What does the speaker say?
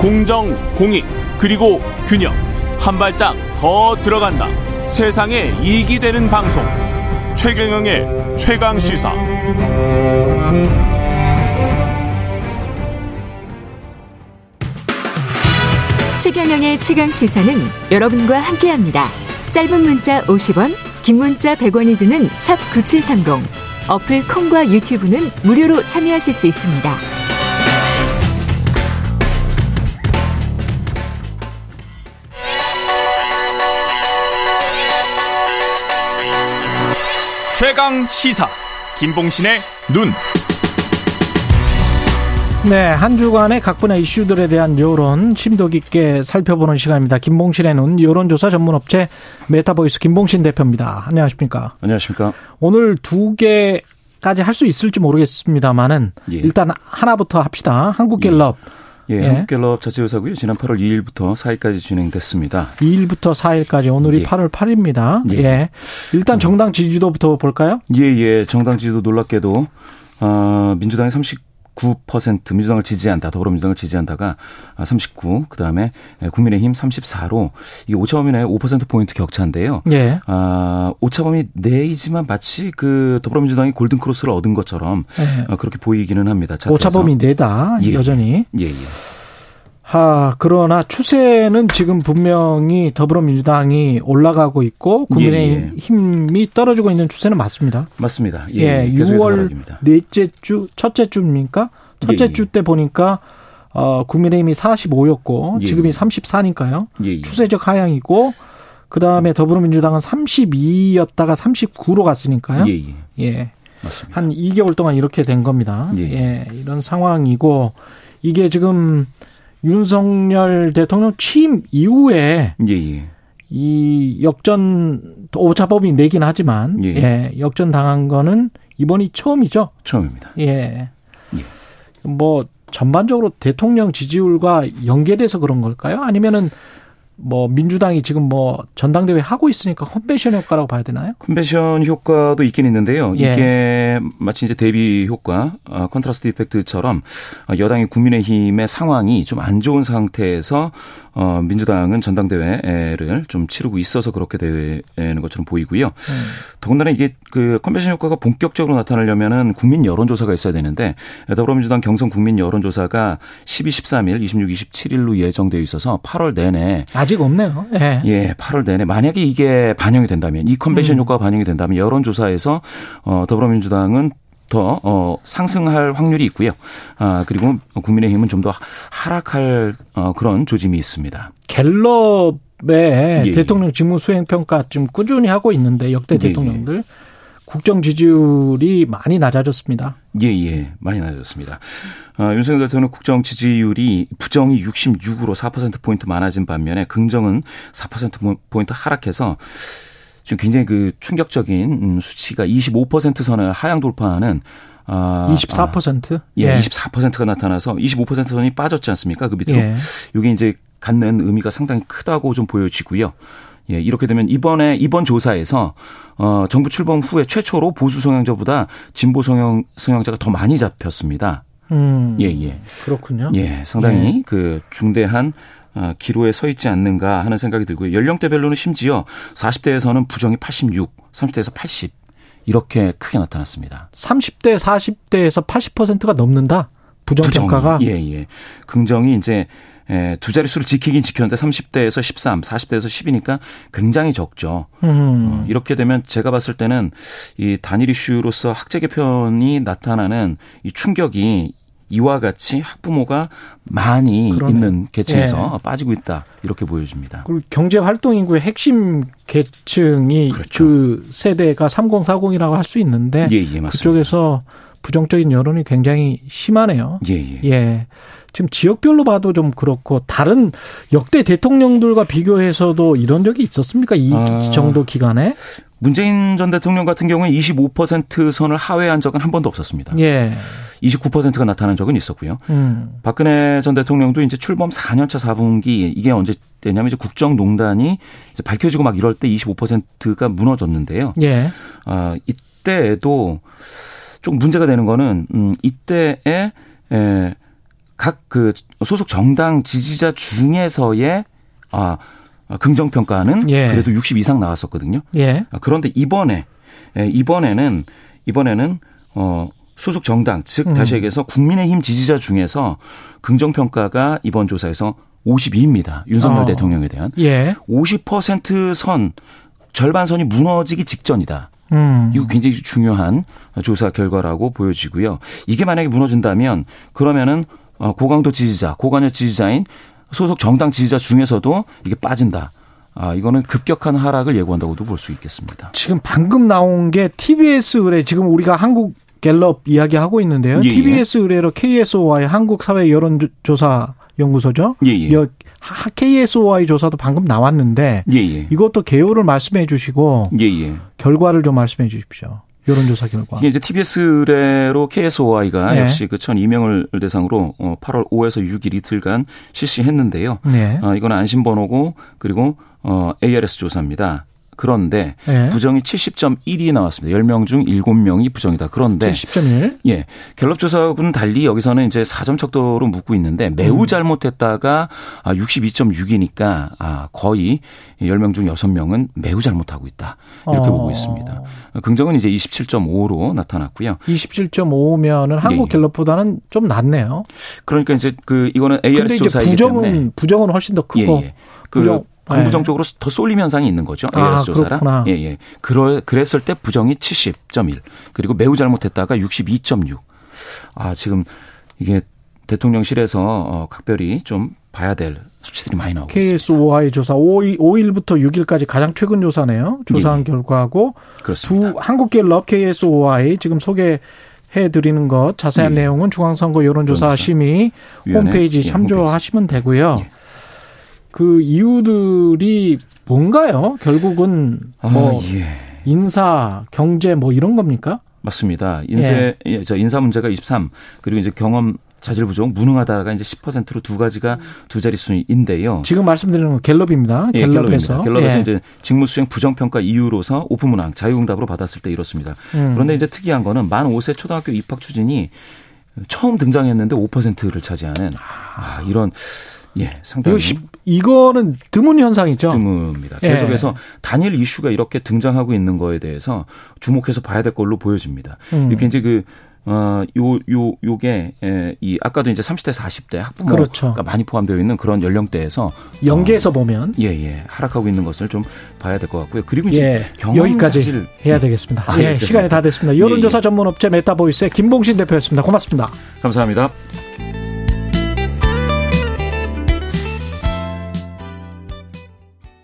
공정, 공익, 그리고 균형. 한 발짝 더 들어간다. 세상에 이익이 되는 방송. 최경영의 최강 시사. 최경영의 최강 시사는 여러분과 함께합니다. 짧은 문자 50원, 긴 문자 100원이 드는 샵 9730. 어플 콩과 유튜브는 무료로 참여하실 수 있습니다. 최강 시사. 김봉신의 눈. 네, 한 주간의 각 분야의 이슈들에 대한 여론 심도 깊게 살펴보는 시간입니다. 김봉신의 눈 여론조사 전문업체 메타보이스 김봉신 대표입니다. 안녕하십니까? 안녕하십니까? 오늘 두 개 까지 할 수 있을지 모르겠습니다만은 예. 일단 하나부터 합시다. 한국갤럽 예, 예. 한국갤럽 자체 조사고요. 지난 8월 2일부터 4일까지 진행됐습니다. 2일부터 4일까지 오늘이 예. 8월 8일입니다. 예. 예. 일단 정당 지지도부터 볼까요? 예, 예. 정당 지지도 놀랍게도 어, 민주당이 39%, 민주당을 지지한다, 더불어민주당을 지지한다가 39, 그 다음에 국민의힘 34로 이게 오차범위 내에 5% 포인트 격차인데요. 예. 아, 오차범위 내이지만 마치 그 더불어민주당이 골든 크로스를 얻은 것처럼 예. 어, 그렇게 보이기는 합니다. 차트에서. 오차범위 내다 예. 여전히. 예, 예. 하, 그러나 추세는 지금 분명히 더불어민주당이 올라가고 있고 국민의힘 힘이 떨어지고 있는 추세는 맞습니다. 맞습니다. 예, 예, 예. 계속해서 6월 하락입니다. 넷째 주, 첫째 주입니까? 첫째 예, 예. 주때 보니까 어, 국민의힘이 45였고 예, 지금이 예. 34니까요. 예, 예. 추세적 하향이고 그 다음에 더불어민주당은 32였다가 39로 갔으니까요. 예, 예. 예. 맞습니다. 한 2개월 동안 이렇게 된 겁니다. 예. 예, 이런 상황이고 이게 지금 윤석열 대통령 취임 이후에 예, 예. 이 역전 오차범위 내긴 하지만 예. 예, 역전 당한 거는 이번이 처음이죠. 처음입니다. 예. 뭐 전반적으로 대통령 지지율과 연계돼서 그런 걸까요? 아니면은 뭐 민주당이 지금 뭐 전당대회 하고 있으니까 컨벤션 효과라고 봐야 되나요? 컨벤션 효과도 있긴 있는데요. 예. 이게 마치 이제 대비 효과, 어, contrast effect처럼 어, 여당이 국민의힘의 상황이 좀 안 좋은 상태에서 어, 민주당은 전당대회를 좀 치르고 있어서 그렇게 되는 것처럼 보이고요. 음. 더군다나 이게 그 컨벤션 효과가 본격적으로 나타나려면은 국민 여론조사가 있어야 되는데 더불어민주당 경선 국민 여론조사가 12, 13일, 26, 27일로 예정되어 있어서 8월 내내 아직 없네요. 예. 예, 8월 내내 만약에 이게 반영이 된다면 이 컨벤션 음. 효과가 반영이 된다면 여론조사에서 어 더불어민주당은 더 어, 상승할 확률이 있고요. 아 그리고 국민의힘은 좀 더 하락할 어, 그런 조짐이 있습니다. 갤럽의 예. 대통령 직무 수행 평가 좀 꾸준히 하고 있는데 역대 예, 대통령들 국정 지지율이 많이 낮아졌습니다. 예, 예, 많이 낮아졌습니다. 어, 윤석열 대통령 국정 지지율이 부정이 66으로 4% 포인트 많아진 반면에 긍정은 4% 포인트 하락해서 지금 굉장히 그 충격적인 음, 수치가 25% 선을 하향 돌파하는 아, 24%? 예, 24%가 나타나서 25% 선이 빠졌지 않습니까? 그 밑으로. 예. 이게 이제 갖는 의미가 상당히 크다고 좀 보여지고요. 예, 이렇게 되면 이번에 이번 조사에서 어 정부 출범 후에 최초로 보수 성향자보다 진보 성향 성향자가 더 많이 잡혔습니다. 음. 예, 예. 그렇군요. 예, 상당히 그 중대한 어, 기로에 서 있지 않는가 하는 생각이 들고요. 연령대별로는 심지어 40대에서는 부정이 86, 30대에서 80 이렇게 크게 나타났습니다. 30대, 40대에서 80%가 넘는다. 부정평가가. 예, 예. 긍정이 이제 에, 두 자릿수를 지키긴 지켰는데 30대에서 13, 40대에서 10이니까 굉장히 적죠. 음. 어, 이렇게 되면 제가 봤을 때는 이 단일 이슈로서 학제 개편이 나타나는 이 충격이 이와 같이 학부모가 많이 그러네. 있는 계층에서 빠지고 있다 이렇게 보여집니다. 그리고 경제 활동 인구의 핵심 계층이 그렇죠. 그 세대가 3040이라고 할 수 있는데 예, 예. 그쪽에서 부정적인 여론이 굉장히 심하네요. 예, 예. 예. 지금 지역별로 봐도 좀 그렇고 다른 역대 대통령들과 비교해서도 이런 적이 있었습니까? 이 아. 정도 기간에? 문재인 전 대통령 같은 경우에 25% 선을 하회한 적은 한 번도 없었습니다. 예. 29%가 나타난 적은 있었고요. 음. 박근혜 전 대통령도 이제 출범 4년차 4분기 이게 언제 때냐면 이제 국정농단이 이제 밝혀지고 막 이럴 때 25%가 무너졌는데요. 예. 아, 이때에도 좀 문제가 되는 거는 음 이때에 에 각 그 소속 정당 지지자 중에서의 아 긍정 평가는 예. 그래도 60 이상 나왔었거든요. 예. 아, 그런데 이번에 예, 이번에는 이번에는 어 소속 정당 즉 음. 다시 얘기해서 국민의힘 지지자 중에서 긍정 평가가 이번 조사에서 52입니다. 윤석열 어. 대통령에 대한 예. 50%선 절반 선이 무너지기 직전이다. 음. 이거 굉장히 중요한 조사 결과라고 보여지고요. 이게 만약에 무너진다면 그러면은 어, 고강도 지지자, 고관여 지지자인 소속 정당 지지자 중에서도 이게 빠진다. 아, 이거는 급격한 하락을 예고한다고도 볼 수 있겠습니다. 지금 방금 나온 게 TBS 의뢰 지금 우리가 한국 갤럽 이야기하고 있는데요. 예, 예. TBS 의뢰로 KSOI 한국 사회 여론조사 연구소죠. 예, 예. KSOI 조사도 방금 나왔는데 예, 예. 이것도 개요를 말씀해 주시고 예, 예. 결과를 좀 말씀해 주십시오. 여론조사 결과. 이게 이제 TBS 의뢰로 KSOI가 네. 역시 그천 이명을 대상으로 어, 8월 5에서 6일 이틀간 실시했는데요. 네. 어, 이거는 안심번호고 그리고 어, ARS 조사입니다. 그런데 네. 부정이 70.1이 나왔습니다. 10명 중 7명이 부정이다. 그런데 70.1. 예. 갤럽 조사하고는 달리 여기서는 이제 4점 척도로 묻고 있는데 음. 매우 잘못했다가 아 62.6이니까 아 거의 10명 중 6명은 매우 잘못하고 있다. 이렇게 어. 보고 있습니다. 긍정은 이제 27.5로 나타났고요. 27.5면은 한국 예. 갤럽보다는 좀 낫네요. 그러니까 이제 그 이거는 ARS 조사이기 때문에 부정은 부정은 훨씬 더 예, 크고 예. 그 부정- 긍부정 예. 쪽으로 더 쏠림 현상이 있는 거죠. 아, ARS 조사라. 그렇구나. 예, 예. 그러 그랬을 때 부정이 70.1. 그리고 매우 잘못했다가 62.6. 아, 지금 이게 대통령실에서 어, 각별히 좀 봐야 될 수치들이 많이 나오고 있습니다. KSOI 조사 5일, 5일부터 6일까지 가장 최근 조사네요. 조사한 예. 결과고 그렇습니다. 두 한국갤럽 KSOI 지금 소개 해 드리는 것 자세한 예. 내용은 중앙선거 여론조사 심의 위원회, 홈페이지 예, 참조하시면 되고요. 예. 그 이유들이 뭔가요? 결국은 뭐 아, 예. 인사, 경제 뭐 이런 겁니까? 맞습니다. 인세 예, 저 인사 문제가 23 그리고 이제 경험 자질 부족 무능하다가 이제 10%로 두 가지가 두 자릿수인데요. 지금 말씀드리는 건 갤럽입니다. 예, 갤럽에서. 갤럽입니다. 갤럽에서 예. 이제 직무 수행 부정 평가 이유로서 오픈 문항 자유응답으로 받았을 때 이렇습니다. 음. 그런데 이제 특이한 거는 만 5세 초등학교 입학 추진이 처음 등장했는데 5%를 차지하는 아, 이런 예 상당히 이거 시- 이거 는 드문 현상이죠. 드뭅니다. 예. 계속해서 단일 이슈가 이렇게 등장하고 있는 거에 대해서 주목해서 봐야 될 걸로 보여집니다. 음. 이렇게 이제 그 어, 요, 요, 요게, 에, 이, 아까도 이제 30대, 40대 학부모가 그렇죠. 많이 포함되어 있는 그런 연령대에서. 연계해서 보면 예, 예. 하락하고 있는 것을 좀 봐야 될 것 같고요. 그리고 이제 예, 경험 여기까지 자질- 해야 되겠습니다. 아, 예, 예, 시간이 다 됐습니다. 여론조사 예, 예. 전문업체 메타보이스의 김봉신 대표였습니다. 고맙습니다. 감사합니다.